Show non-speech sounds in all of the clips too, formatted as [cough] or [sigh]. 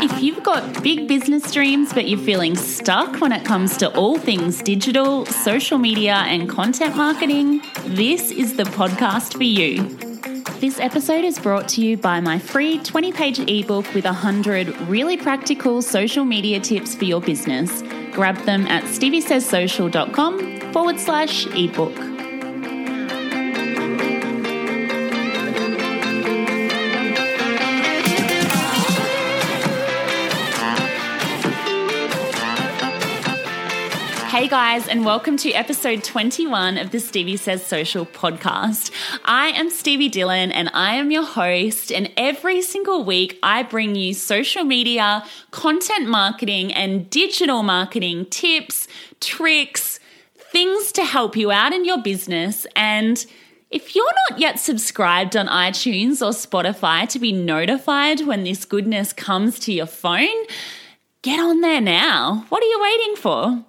If you've got big business dreams but you're feeling stuck when it comes to all things digital, social media, and content marketing, this is the podcast for you. This episode is brought to you by my free 20 page ebook with 100 really practical social media tips for your business. Grab them at steviesaysocial.com forward slash ebook. Guys, and welcome to episode 21 of the Stevie Says Social podcast. I am Stevie Dillon and I am your host. And every single week, I bring you social media, content marketing, and digital marketing tips, tricks, things to help you out in your business. And if you're not yet subscribed on iTunes or Spotify to be notified when this goodness comes to your phone, get on there now. What are you waiting for?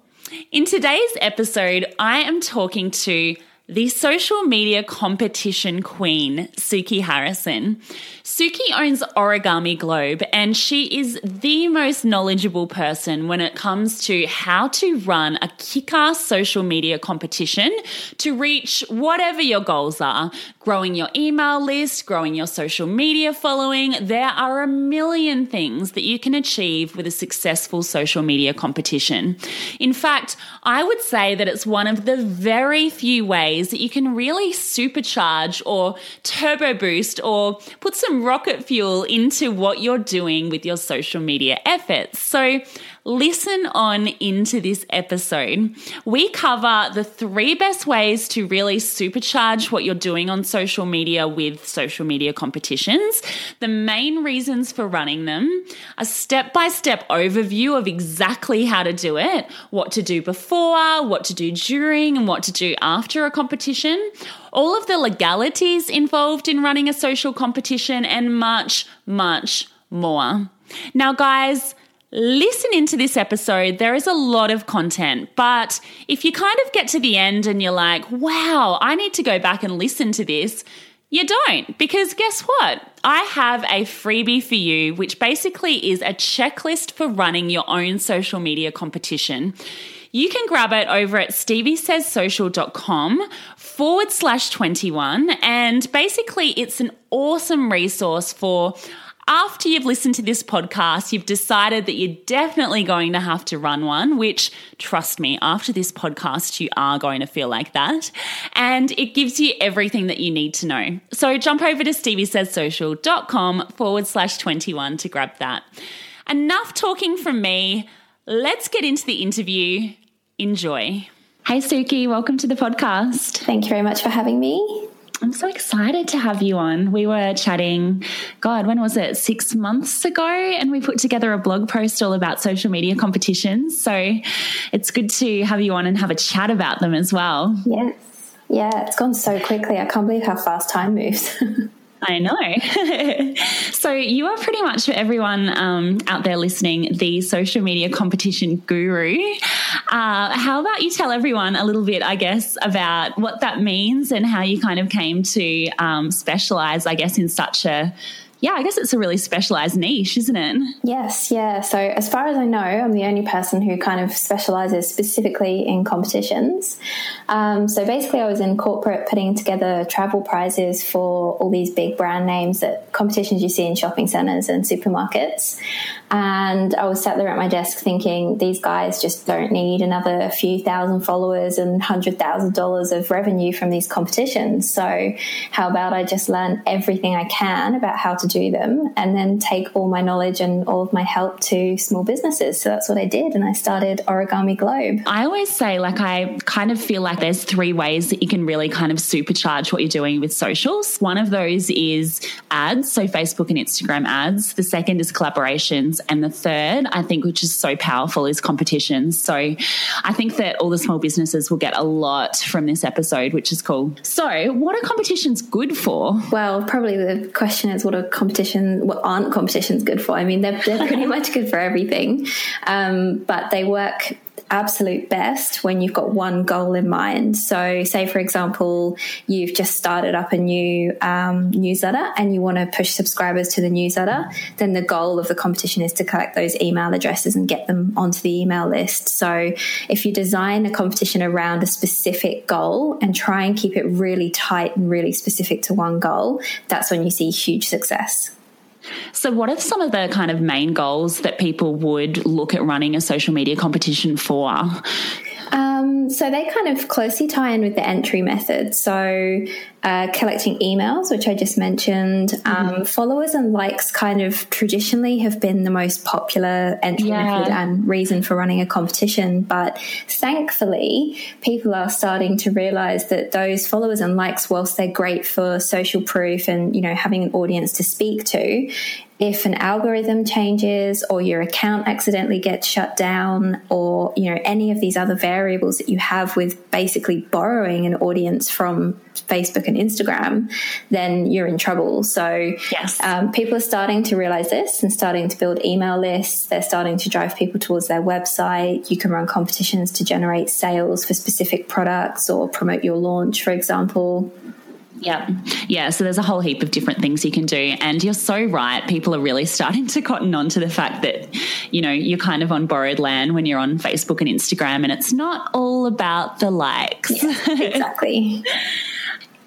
In today's episode, I am talking to the social media competition queen, Suki Harrison. Suki owns Origami Globe and she is the most knowledgeable person when it comes to how to run a kick ass social media competition to reach whatever your goals are growing your email list, growing your social media following. There are a million things that you can achieve with a successful social media competition. In fact, I would say that it's one of the very few ways that you can really supercharge or turbo boost or put some rocket fuel into what you're doing with your social media efforts. So, listen on into this episode. We cover the three best ways to really supercharge what you're doing on social media with social media competitions, the main reasons for running them, a step by step overview of exactly how to do it, what to do before, what to do during, and what to do after a competition, all of the legalities involved in running a social competition, and much, much more. Now, guys, listen into this episode. There is a lot of content, but if you kind of get to the end and you're like, wow, I need to go back and listen to this, you don't, because guess what? I have a freebie for you, which basically is a checklist for running your own social media competition. You can grab it over at steviesays.social.com forward slash 21. And basically, it's an awesome resource for after you've listened to this podcast, you've decided that you're definitely going to have to run one, which, trust me, after this podcast, you are going to feel like that. And it gives you everything that you need to know. So jump over to steviesaysocial.com forward slash 21 to grab that. Enough talking from me. Let's get into the interview. Enjoy. Hey, Suki, welcome to the podcast. Thank you very much for having me. I'm so excited to have you on. We were chatting, God, when was it? Six months ago. And we put together a blog post all about social media competitions. So it's good to have you on and have a chat about them as well. Yes. Yeah, it's gone so quickly. I can't believe how fast time moves. [laughs] I know. [laughs] so, you are pretty much for everyone um, out there listening the social media competition guru. Uh, how about you tell everyone a little bit, I guess, about what that means and how you kind of came to um, specialize, I guess, in such a yeah, I guess it's a really specialized niche, isn't it? Yes, yeah. So, as far as I know, I'm the only person who kind of specializes specifically in competitions. Um, so, basically, I was in corporate putting together travel prizes for all these big brand names that competitions you see in shopping centers and supermarkets. And I was sat there at my desk thinking, these guys just don't need another few thousand followers and hundred thousand dollars of revenue from these competitions. So, how about I just learn everything I can about how to do them and then take all my knowledge and all of my help to small businesses? So, that's what I did. And I started Origami Globe. I always say, like, I kind of feel like there's three ways that you can really kind of supercharge what you're doing with socials. One of those is ads, so Facebook and Instagram ads. The second is collaborations and the third, I think, which is so powerful, is competitions. So I think that all the small businesses will get a lot from this episode, which is cool. So, what are competitions good for? Well, probably the question is what are competition, what aren't competitions good for? I mean, they're, they're pretty [laughs] much good for everything, um, but they work absolute best when you've got one goal in mind. So, say for example, you've just started up a new um, newsletter and you want to push subscribers to the newsletter, then the goal of the competition is to collect those email addresses and get them onto the email list. So, if you design a competition around a specific goal and try and keep it really tight and really specific to one goal, that's when you see huge success. So, what are some of the kind of main goals that people would look at running a social media competition for? Um, so they kind of closely tie in with the entry method. So uh, collecting emails, which I just mentioned, um, mm-hmm. followers and likes kind of traditionally have been the most popular entry yeah. method and reason for running a competition. But thankfully, people are starting to realize that those followers and likes, whilst they're great for social proof and you know having an audience to speak to, if an algorithm changes or your account accidentally gets shut down or you know any of these other variables that you have with basically borrowing an audience from facebook and instagram then you're in trouble. So yes. um, people are starting to realize this and starting to build email lists. They're starting to drive people towards their website. You can run competitions to generate sales for specific products or promote your launch for example yeah. Yeah. So there's a whole heap of different things you can do. And you're so right. People are really [laughs] starting to cotton on to the fact that, you know, you're kind of on borrowed land when you're on Facebook and Instagram and it's not all about the likes. Yeah, exactly. [laughs]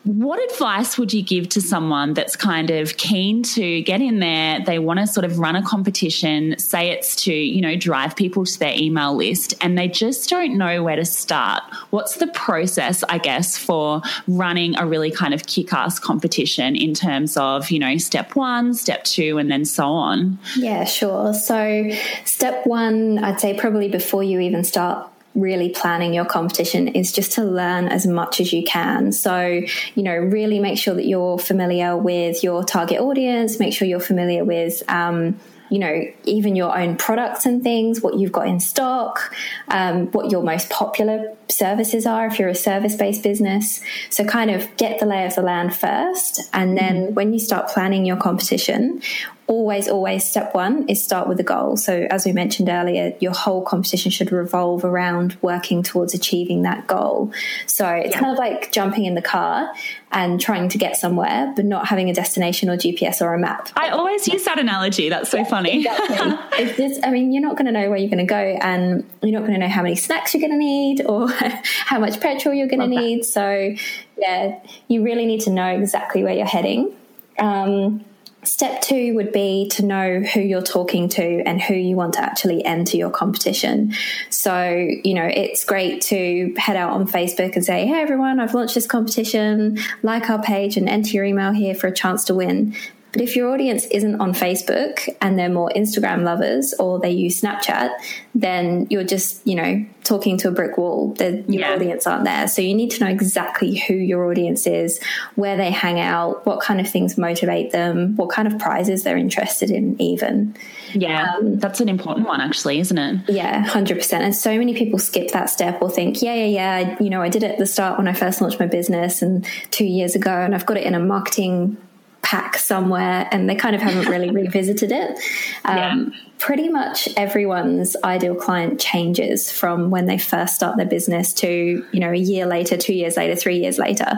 What advice would you give to someone that's kind of keen to get in there? They want to sort of run a competition, say it's to, you know, drive people to their email list, and they just don't know where to start. What's the process, I guess, for running a really kind of kick ass competition in terms of, you know, step one, step two, and then so on? Yeah, sure. So, step one, I'd say probably before you even start really planning your competition is just to learn as much as you can. So, you know, really make sure that you're familiar with your target audience, make sure you're familiar with, um, you know, even your own products and things, what you've got in stock, um, what your most popular services are if you're a service based business. So, kind of get the lay of the land first. And then mm-hmm. when you start planning your competition, always, always step one is start with a goal. So, as we mentioned earlier, your whole competition should revolve around working towards achieving that goal. So, it's yeah. kind of like jumping in the car and trying to get somewhere, but not having a destination or GPS or a map. I always use that analogy. That's so yeah, funny. Exactly. [laughs] just, I mean, you're not going to know where you're going to go, and you're not going to know how many snacks you're going to need or [laughs] how much petrol you're going to need. That. So, yeah, you really need to know exactly where you're heading. Um, Step two would be to know who you're talking to and who you want to actually enter your competition. So, you know, it's great to head out on Facebook and say, hey, everyone, I've launched this competition, like our page and enter your email here for a chance to win. But if your audience isn't on Facebook and they're more Instagram lovers or they use Snapchat, then you're just, you know, talking to a brick wall. The, your yeah. audience aren't there. So you need to know exactly who your audience is, where they hang out, what kind of things motivate them, what kind of prizes they're interested in, even. Yeah, um, that's an important one, actually, isn't it? Yeah, 100%. And so many people skip that step or think, yeah, yeah, yeah, you know, I did it at the start when I first launched my business and two years ago, and I've got it in a marketing pack somewhere and they kind of haven't really [laughs] revisited it. Um, yeah pretty much everyone's ideal client changes from when they first start their business to you know a year later two years later three years later.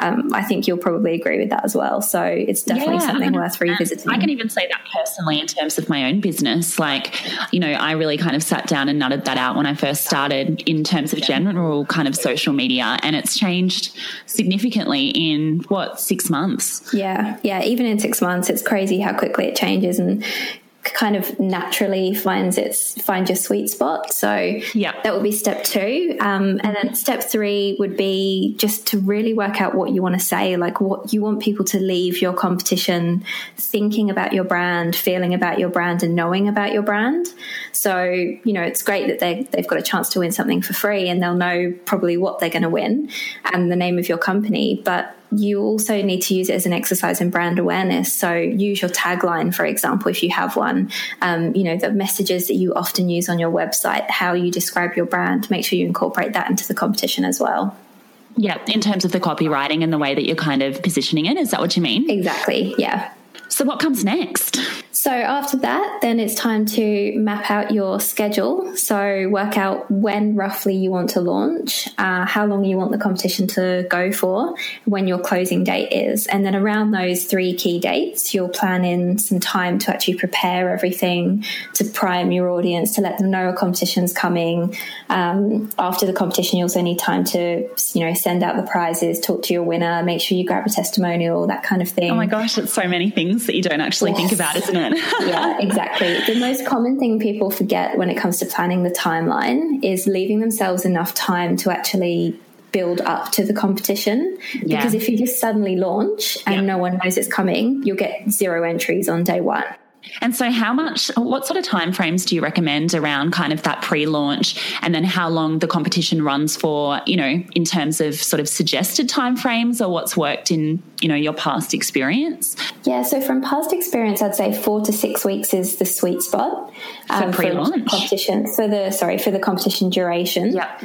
Um, i think you'll probably agree with that as well. So it's definitely yeah, something worth revisiting. I can even say that personally in terms of my own business. Like you know i really kind of sat down and nutted that out when i first started in terms of general kind of social media and it's changed significantly in what six months? Yeah yeah even in six months it's crazy how quickly it changes and kind of naturally finds its find your sweet spot. So yeah, that would be step two. Um, and then step three would be just to really work out what you want to say, like what you want people to leave your competition thinking about your brand, feeling about your brand, and knowing about your brand. So you know, it's great that they they've got a chance to win something for free, and they'll know probably what they're going to win and the name of your company, but you also need to use it as an exercise in brand awareness. So use your tagline, for example, if you have one. Um, you know the messages that you often use on your website, how you describe your brand. Make sure you incorporate that into the competition as well. Yeah, in terms of the copywriting and the way that you're kind of positioning it, is that what you mean? Exactly. Yeah. So, what comes next? So, after that, then it's time to map out your schedule. So, work out when roughly you want to launch, uh, how long you want the competition to go for, when your closing date is. And then, around those three key dates, you'll plan in some time to actually prepare everything, to prime your audience, to let them know a competition's coming. Um, after the competition, you also need time to, you know, send out the prizes, talk to your winner, make sure you grab a testimonial, that kind of thing. Oh my gosh, it's so many things things that you don't actually yes. think about, isn't it? [laughs] yeah, exactly. The most common thing people forget when it comes to planning the timeline is leaving themselves enough time to actually build up to the competition. Yeah. Because if you just suddenly launch and yeah. no one knows it's coming, you'll get zero entries on day one. And so, how much, what sort of timeframes do you recommend around kind of that pre launch and then how long the competition runs for, you know, in terms of sort of suggested timeframes or what's worked in, you know, your past experience? Yeah, so from past experience, I'd say four to six weeks is the sweet spot um, for pre launch competition. For the, sorry, for the competition duration. Yeah.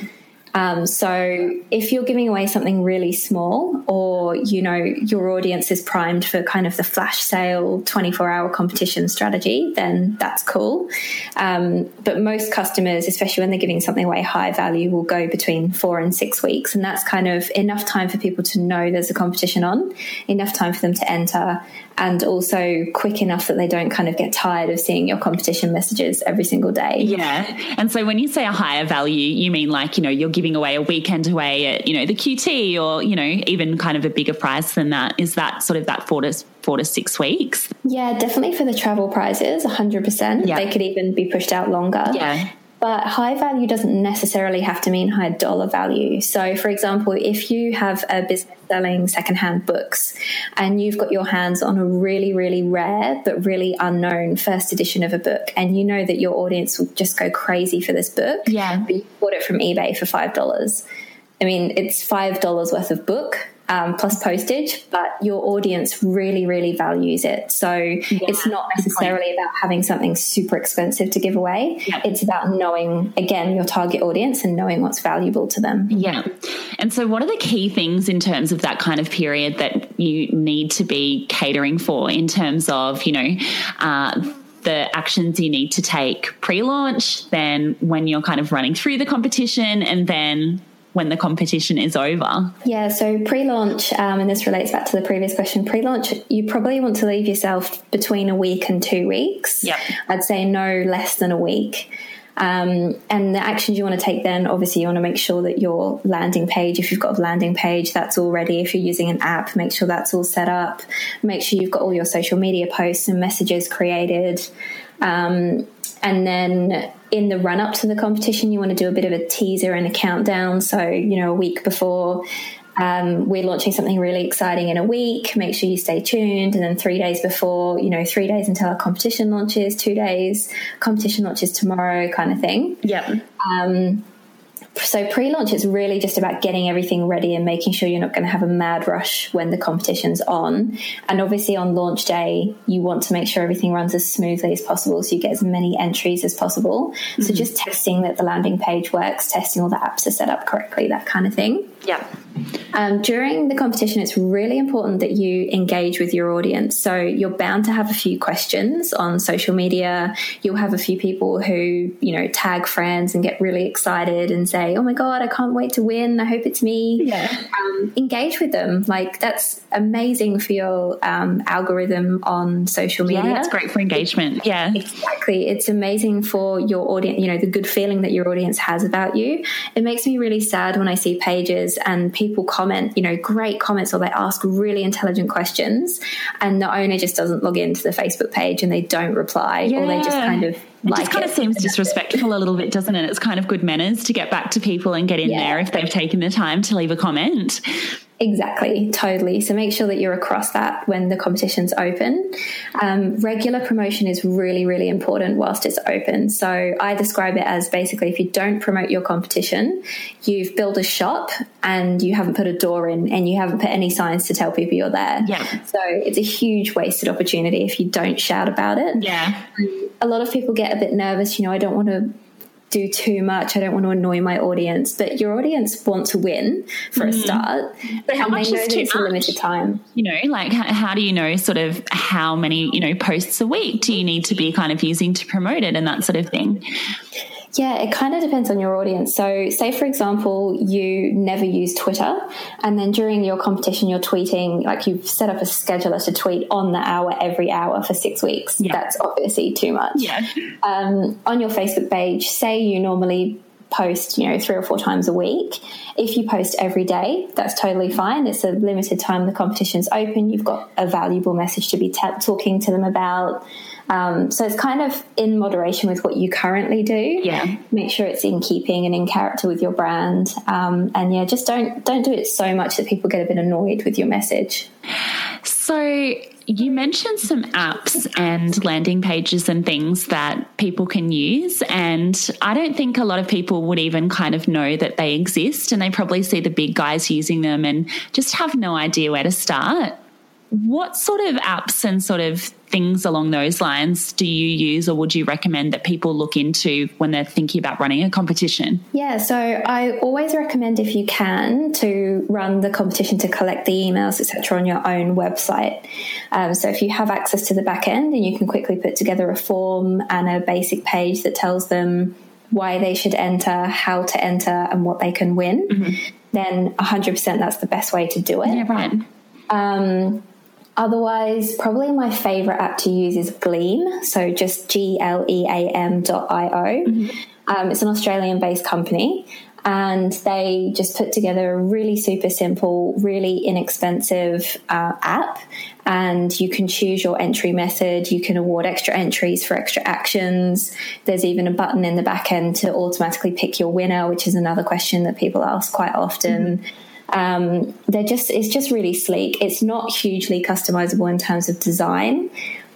Um, so if you're giving away something really small, or you know your audience is primed for kind of the flash sale 24 hour competition strategy, then that's cool. Um, but most customers, especially when they're giving something away high value, will go between four and six weeks, and that's kind of enough time for people to know there's a competition on, enough time for them to enter, and also quick enough that they don't kind of get tired of seeing your competition messages every single day. Yeah. And so when you say a higher value, you mean like, you know, you're giving away a weekend away at, you know, the QT or, you know, even kind of a bigger price than that. Is that sort of that four to four to six weeks? Yeah, definitely for the travel prizes, 100%. Yeah. They could even be pushed out longer. Yeah. But high value doesn't necessarily have to mean high dollar value. So, for example, if you have a business selling secondhand books and you've got your hands on a really, really rare but really unknown first edition of a book, and you know that your audience will just go crazy for this book, yeah, but you bought it from eBay for $5. I mean, it's $5 worth of book um, plus postage, but your audience really, really values it. So yeah, it's not necessarily about having something super expensive to give away. Yeah. It's about knowing, again, your target audience and knowing what's valuable to them. Yeah. And so, what are the key things in terms of that kind of period that you need to be catering for in terms of, you know, uh, the actions you need to take pre launch, then when you're kind of running through the competition, and then when the competition is over? Yeah, so pre launch, um, and this relates back to the previous question pre launch, you probably want to leave yourself between a week and two weeks. Yep. I'd say no less than a week. Um, and the actions you want to take then, obviously, you want to make sure that your landing page, if you've got a landing page, that's all ready. If you're using an app, make sure that's all set up. Make sure you've got all your social media posts and messages created. Um, and then in the run up to the competition, you want to do a bit of a teaser and a countdown. So, you know, a week before, um, we're launching something really exciting in a week. Make sure you stay tuned. And then three days before, you know, three days until our competition launches, two days, competition launches tomorrow, kind of thing. Yeah. Um, so pre-launch is really just about getting everything ready and making sure you're not going to have a mad rush when the competition's on. And obviously on launch day you want to make sure everything runs as smoothly as possible so you get as many entries as possible. Mm-hmm. so just testing that the landing page works testing all the apps are set up correctly that kind of thing. Yeah um, during the competition, it's really important that you engage with your audience. So you're bound to have a few questions on social media. You'll have a few people who, you know, tag friends and get really excited and say, "Oh my god, I can't wait to win! I hope it's me." Yeah. Um, engage with them. Like that's amazing for your um, algorithm on social media. Yeah, it's great for engagement. Yeah, exactly. It's amazing for your audience. You know, the good feeling that your audience has about you. It makes me really sad when I see pages and people people comment, you know, great comments or they ask really intelligent questions and the owner just doesn't log into the Facebook page and they don't reply yeah. or they just kind of it like just kind it. of seems disrespectful a little bit, doesn't it? It's kind of good manners to get back to people and get in yeah. there if they've taken the time to leave a comment. Exactly, totally. So make sure that you're across that when the competition's open. Um, regular promotion is really, really important whilst it's open. So I describe it as basically if you don't promote your competition, you've built a shop and you haven't put a door in and you haven't put any signs to tell people you're there. Yeah. So it's a huge wasted opportunity if you don't shout about it. Yeah. A lot of people get a bit nervous, you know, I don't want to do too much. I don't want to annoy my audience, but your audience want to win for mm. a start. But how much is too it's much? a limited time? You know, like how, how do you know sort of how many you know posts a week do you need to be kind of using to promote it and that sort of thing? Yeah, it kind of depends on your audience. So, say for example, you never use Twitter, and then during your competition, you're tweeting, like you've set up a scheduler to tweet on the hour every hour for six weeks. Yeah. That's obviously too much. Yeah. Um, on your Facebook page, say you normally post, you know, three or four times a week. If you post every day, that's totally fine. It's a limited time the competition's open. You've got a valuable message to be t- talking to them about. Um, so it's kind of in moderation with what you currently do. Yeah. Make sure it's in keeping and in character with your brand. Um, and yeah, just don't don't do it so much that people get a bit annoyed with your message. So you mentioned some apps and landing pages and things that people can use. And I don't think a lot of people would even kind of know that they exist. And they probably see the big guys using them and just have no idea where to start. What sort of apps and sort of things along those lines do you use or would you recommend that people look into when they're thinking about running a competition? Yeah, so I always recommend if you can to run the competition to collect the emails, etc., on your own website. Um, so if you have access to the back end and you can quickly put together a form and a basic page that tells them why they should enter, how to enter, and what they can win, mm-hmm. then 100% that's the best way to do it. Yeah, right. Um, Otherwise, probably my favorite app to use is Gleam. So just G L E A M dot I O. Mm-hmm. Um, it's an Australian based company and they just put together a really super simple, really inexpensive uh, app. And you can choose your entry method. You can award extra entries for extra actions. There's even a button in the back end to automatically pick your winner, which is another question that people ask quite often. Mm-hmm. Um, they're just it's just really sleek. It's not hugely customizable in terms of design,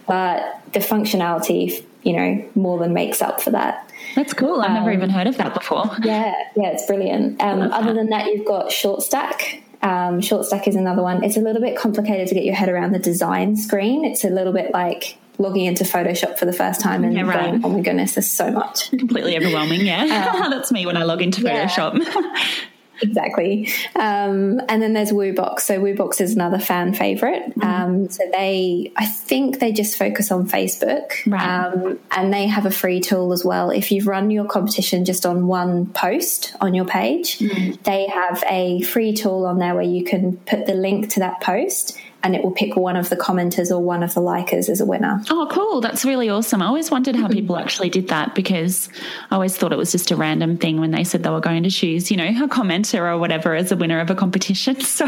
but the functionality, you know, more than makes up for that. That's cool. I've um, never even heard of that before. Yeah, yeah, it's brilliant. Um, other that. than that, you've got ShortStack. Um, ShortStack is another one. It's a little bit complicated to get your head around the design screen. It's a little bit like logging into Photoshop for the first time and yeah, right. going, oh my goodness, there's so much. Completely overwhelming, yeah. Um, [laughs] That's me when I log into Photoshop. Yeah. [laughs] exactly. Um, and then there's Woobox. So Woobox is another fan favorite. Mm-hmm. Um, so they, I think they just focus on Facebook, right. um, and they have a free tool as well. If you've run your competition just on one post on your page, mm-hmm. they have a free tool on there where you can put the link to that post and it will pick one of the commenters or one of the likers as a winner. Oh, cool. That's really awesome. I always wondered how people mm-hmm. actually did that because I always thought it was just a random thing when they said they were going to choose, you know, a commenter or whatever as a winner of a competition. [laughs] So,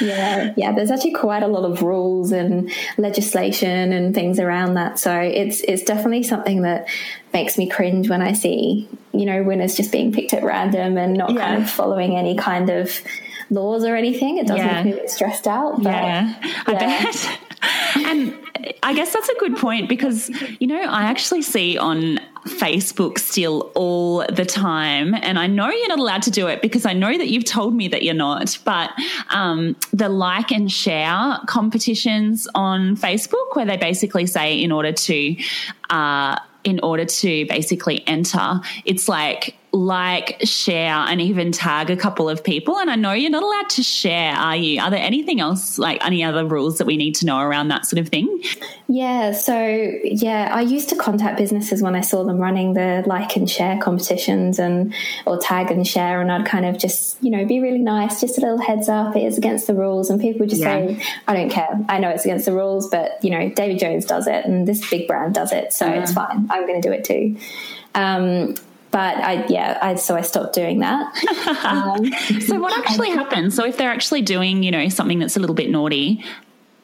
yeah, yeah, there's actually quite a lot of rules and legislation and things around that. So it's it's definitely something that makes me cringe when I see, you know, winners just being picked at random and not yeah. kind of following any kind of laws or anything. It does yeah. make me stressed out. But, yeah, I yeah. bet. [laughs] and I guess that's a good point because, you know, I actually see on Facebook still all the time. And I know you're not allowed to do it because I know that you've told me that you're not. But um, the like and share competitions on Facebook, where they basically say, in order to, uh, in order to basically enter, it's like like, share, and even tag a couple of people. And I know you're not allowed to share, are you? Are there anything else, like any other rules that we need to know around that sort of thing? Yeah. So, yeah, I used to contact businesses when I saw them running the like and share competitions and, or tag and share. And I'd kind of just, you know, be really nice, just a little heads up, it is against the rules. And people would just yeah. say, I don't care. I know it's against the rules, but, you know, David Jones does it and this big brand does it. So yeah. it's fine. I'm going to do it too. Um, but I yeah I so I stopped doing that. [laughs] um, so what actually happens? So if they're actually doing you know something that's a little bit naughty,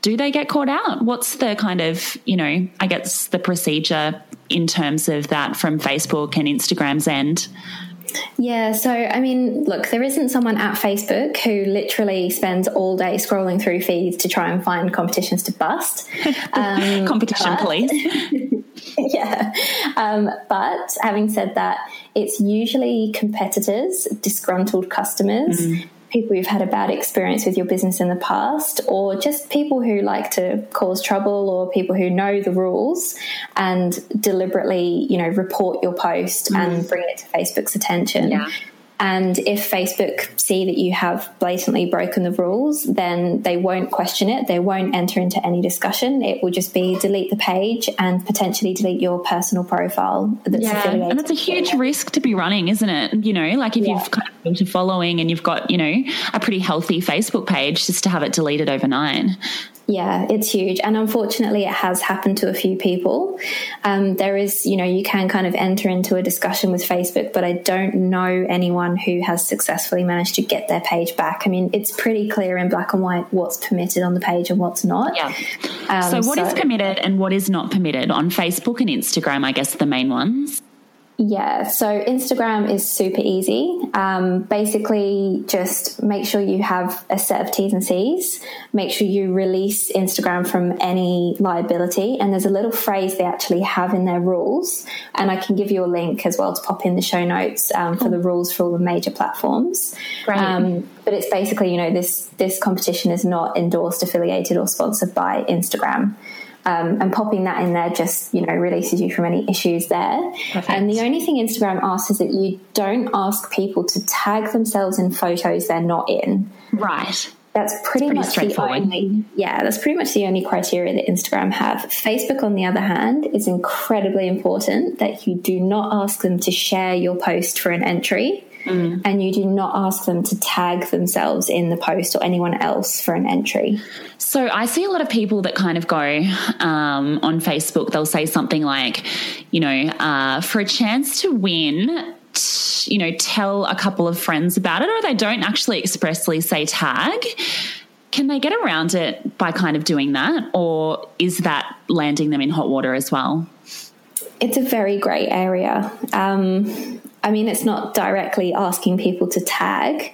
do they get caught out? What's the kind of you know I guess the procedure in terms of that from Facebook and Instagram's end? Yeah, so I mean, look, there isn't someone at Facebook who literally spends all day scrolling through feeds to try and find competitions to bust. [laughs] Um, Competition police. [laughs] [laughs] yeah. Um, but having said that, it's usually competitors, disgruntled customers, mm. people who've had a bad experience with your business in the past, or just people who like to cause trouble, or people who know the rules and deliberately, you know, report your post mm. and bring it to Facebook's attention. Yeah. And if Facebook see that you have blatantly broken the rules, then they won't question it. They won't enter into any discussion. It will just be delete the page and potentially delete your personal profile that's yeah, affiliated. And it's a huge risk to be running, isn't it? You know, like if yeah. you've kind of built a following and you've got, you know, a pretty healthy Facebook page, just to have it deleted overnight. Yeah, it's huge. And unfortunately, it has happened to a few people. Um, there is, you know, you can kind of enter into a discussion with Facebook, but I don't know anyone who has successfully managed to get their page back. I mean, it's pretty clear in black and white what's permitted on the page and what's not. Yeah. Um, so, what so, is permitted and what is not permitted on Facebook and Instagram, I guess, the main ones? Yeah, so Instagram is super easy. Um, basically, just make sure you have a set of T's and C's. Make sure you release Instagram from any liability. And there's a little phrase they actually have in their rules. And I can give you a link as well to pop in the show notes um, for the rules for all the major platforms. Right. Um, but it's basically, you know, this this competition is not endorsed, affiliated, or sponsored by Instagram. Um, and popping that in there just you know releases you from any issues there. Perfect. And the only thing Instagram asks is that you don't ask people to tag themselves in photos they're not in. Right. That's pretty, pretty much the only yeah, that's pretty much the only criteria that Instagram have. Facebook, on the other hand, is incredibly important that you do not ask them to share your post for an entry. Mm. And you do not ask them to tag themselves in the post or anyone else for an entry. So I see a lot of people that kind of go um, on Facebook, they'll say something like, you know, uh, for a chance to win, you know, tell a couple of friends about it, or they don't actually expressly say tag. Can they get around it by kind of doing that, or is that landing them in hot water as well? It's a very grey area. Um, I mean, it's not directly asking people to tag,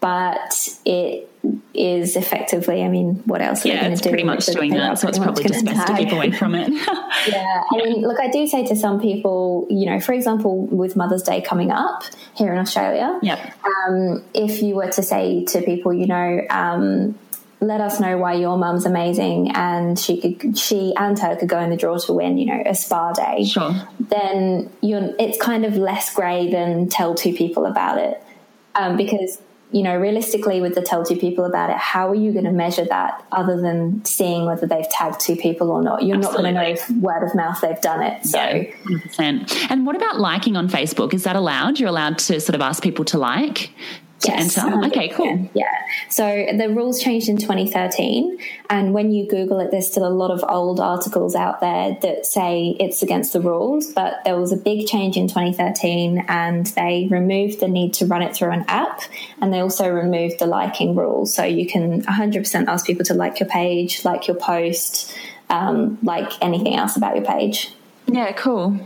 but it is effectively, I mean, what else are yeah, they going to do? pretty much doing that, so it's probably just best tag. to keep away from it. [laughs] [laughs] yeah, I mean, look, I do say to some people, you know, for example, with Mother's Day coming up here in Australia, yep. Um, if you were to say to people, you know, um, let us know why your mum's amazing and she could she and her could go in the draw to win you know a spa day. Sure. then you're it's kind of less grey than tell two people about it. Um, because you know realistically with the tell two people about it how are you going to measure that other than seeing whether they've tagged two people or not? You're Absolutely. not going to know if word of mouth they've done it so. Yeah, 100%. and what about liking on facebook? Is that allowed? You're allowed to sort of ask people to like to yes, enter. Okay, cool. Yeah. So the rules changed in 2013, and when you Google it, there's still a lot of old articles out there that say it's against the rules. But there was a big change in 2013, and they removed the need to run it through an app, and they also removed the liking rule. So you can 100% ask people to like your page, like your post, um, like anything else about your page. Yeah, cool.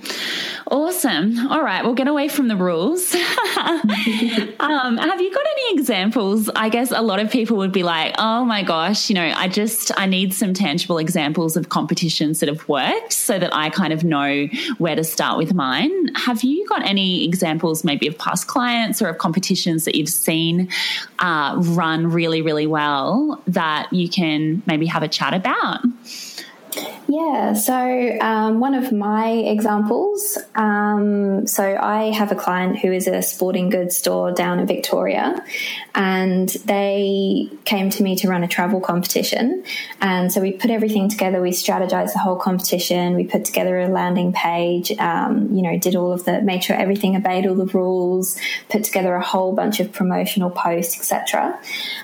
Awesome. All right, we'll get away from the rules. [laughs] um, have you got any examples? I guess a lot of people would be like, oh my gosh, you know, I just, I need some tangible examples of competitions that have worked so that I kind of know where to start with mine. Have you got any examples maybe of past clients or of competitions that you've seen uh, run really, really well that you can maybe have a chat about? Yeah, so um, one of my examples. Um, so I have a client who is a sporting goods store down in Victoria, and they came to me to run a travel competition. And so we put everything together. We strategized the whole competition. We put together a landing page. Um, you know, did all of the, made sure everything obeyed all the rules. Put together a whole bunch of promotional posts, etc.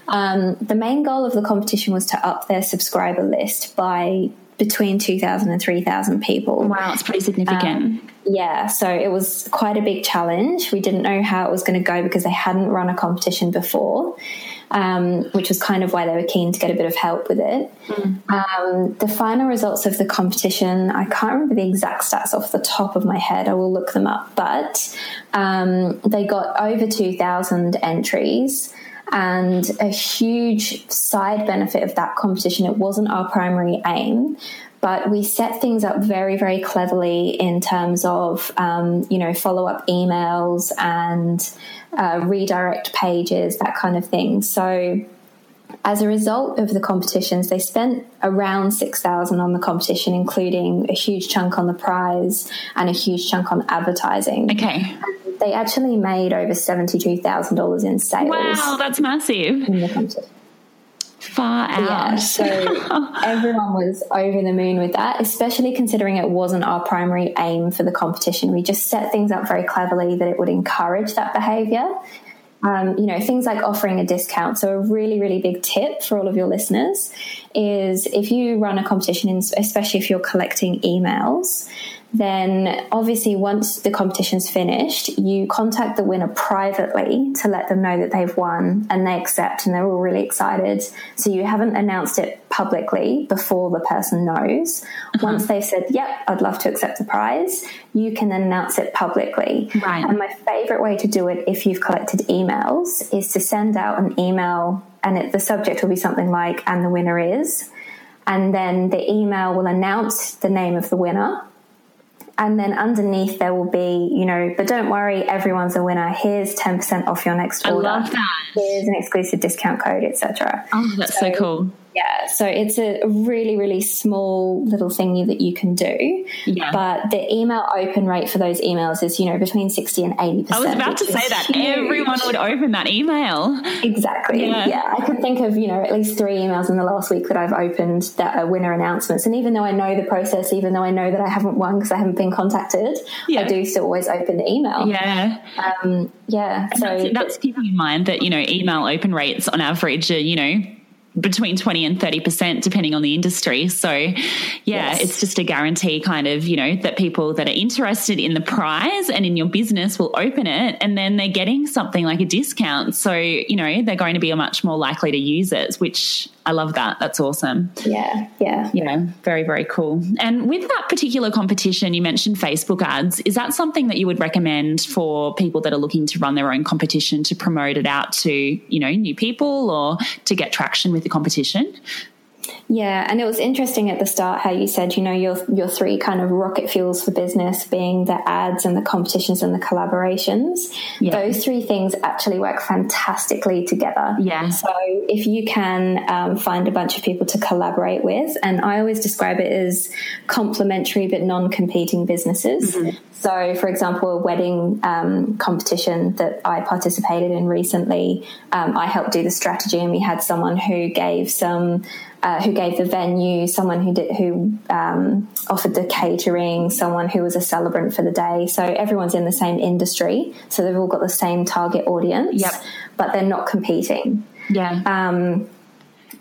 Um, the main goal of the competition was to up their subscriber list by between 2,000 and 3,000 people. Wow, it's pretty significant. Um, yeah, so it was quite a big challenge. We didn't know how it was going to go because they hadn't run a competition before, um, which was kind of why they were keen to get a bit of help with it. Mm. Um, the final results of the competition, I can't remember the exact stats off the top of my head. I will look them up, but um, they got over 2,000 entries. And a huge side benefit of that competition, it wasn't our primary aim, but we set things up very, very cleverly in terms of, um, you know, follow up emails and uh, redirect pages, that kind of thing. So, as a result of the competitions, they spent around 6,000 on the competition, including a huge chunk on the prize and a huge chunk on advertising. Okay. They actually made over $72,000 in sales. Wow, that's massive. In the. Far out. Yeah, so [laughs] everyone was over the moon with that, especially considering it wasn't our primary aim for the competition. We just set things up very cleverly that it would encourage that behavior. Um, you know, things like offering a discount. So, a really, really big tip for all of your listeners is if you run a competition, especially if you're collecting emails, then obviously once the competition's finished, you contact the winner privately to let them know that they've won and they accept and they're all really excited. So you haven't announced it publicly before the person knows. Uh-huh. Once they've said, yep, I'd love to accept the prize, you can then announce it publicly. Right. And my favorite way to do it if you've collected emails is to send out an email and it, the subject will be something like, and the winner is. And then the email will announce the name of the winner and then underneath there will be, you know, but don't worry, everyone's a winner. Here's 10% off your next order. I love that. Here's an exclusive discount code, etc. Oh, that's so, so cool. Yeah, so it's a really, really small little thingy that you can do. Yeah. But the email open rate for those emails is, you know, between 60 and 80%. I was about to say that. Huge. Everyone would open that email. Exactly. Yeah. yeah. I can think of, you know, at least three emails in the last week that I've opened that are winner announcements. And even though I know the process, even though I know that I haven't won because I haven't been contacted, yeah. I do still always open the email. Yeah. Um, yeah. And so that's, that's keeping in mind that, you know, email open rates on average are, you know, between 20 and 30% depending on the industry so yeah yes. it's just a guarantee kind of you know that people that are interested in the prize and in your business will open it and then they're getting something like a discount so you know they're going to be much more likely to use it which I love that. That's awesome. Yeah, yeah. You know, very, very cool. And with that particular competition, you mentioned Facebook ads. Is that something that you would recommend for people that are looking to run their own competition to promote it out to, you know, new people or to get traction with the competition? Yeah, and it was interesting at the start how you said, you know, your your three kind of rocket fuels for business being the ads and the competitions and the collaborations. Yeah. Those three things actually work fantastically together. Yeah. So if you can um, find a bunch of people to collaborate with, and I always describe it as complementary but non-competing businesses. Mm-hmm. So, for example, a wedding um, competition that I participated in recently, um, I helped do the strategy, and we had someone who gave some uh, who gave the venue, someone who did who um, offered the catering, someone who was a celebrant for the day. So everyone's in the same industry, so they've all got the same target audience, yep. but they're not competing. Yeah.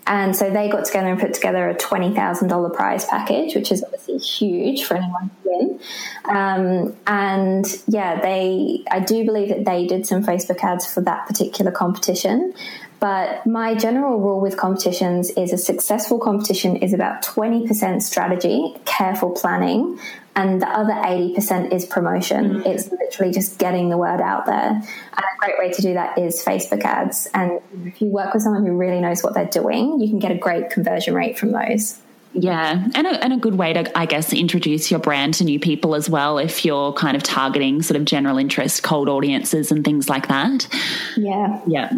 And so they got together and put together a $20,000 prize package, which is obviously huge for anyone to win. Um, and yeah, they, I do believe that they did some Facebook ads for that particular competition. But my general rule with competitions is a successful competition is about 20% strategy, careful planning, and the other 80% is promotion. Mm-hmm. It's literally just getting the word out there. And a great way to do that is Facebook ads. And if you work with someone who really knows what they're doing, you can get a great conversion rate from those. Yeah, and a, and a good way to, I guess, introduce your brand to new people as well if you're kind of targeting sort of general interest, cold audiences, and things like that. Yeah. Yeah.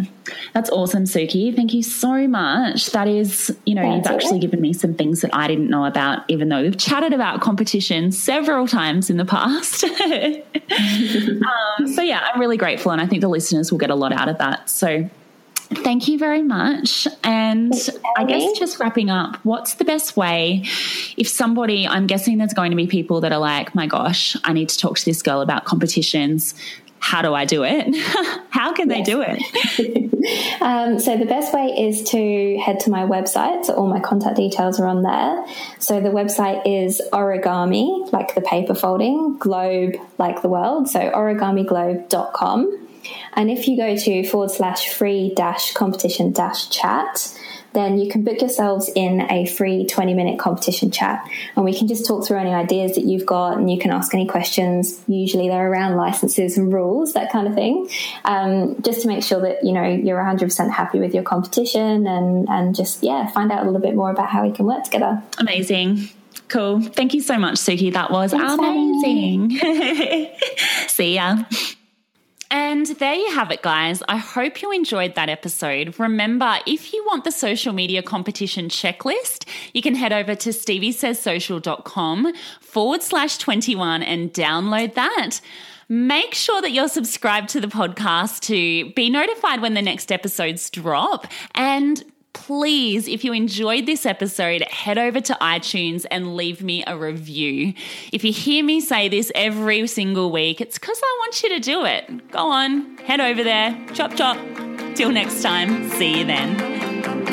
That's awesome, Suki. Thank you so much. That is, you know, That's you've actually it. given me some things that I didn't know about, even though we've chatted about competition several times in the past. [laughs] um, so, yeah, I'm really grateful, and I think the listeners will get a lot out of that. So, Thank you very much. And I guess just wrapping up, what's the best way if somebody, I'm guessing there's going to be people that are like, my gosh, I need to talk to this girl about competitions. How do I do it? [laughs] How can they do it? [laughs] um, so, the best way is to head to my website. So, all my contact details are on there. So, the website is origami, like the paper folding, globe, like the world. So, origamiglobe.com. And if you go to forward slash free dash competition dash chat, then you can book yourselves in a free 20 minute competition chat. And we can just talk through any ideas that you've got and you can ask any questions. Usually they're around licenses and rules that kind of thing. Um, just to make sure that you know you're 100% happy with your competition and and just yeah find out a little bit more about how we can work together. Amazing. Cool. Thank you so much suki. That was Thanks, amazing. [laughs] See ya and there you have it, guys. I hope you enjoyed that episode. Remember, if you want the social media competition checklist, you can head over to steviesayssocial.com forward slash 21 and download that. Make sure that you're subscribed to the podcast to be notified when the next episodes drop. And please, if you enjoyed this episode, head over to iTunes and leave me a review. If you hear me say this every single week, it's because I want you to do it. Go on, head over there, chop chop. Till next time, see you then.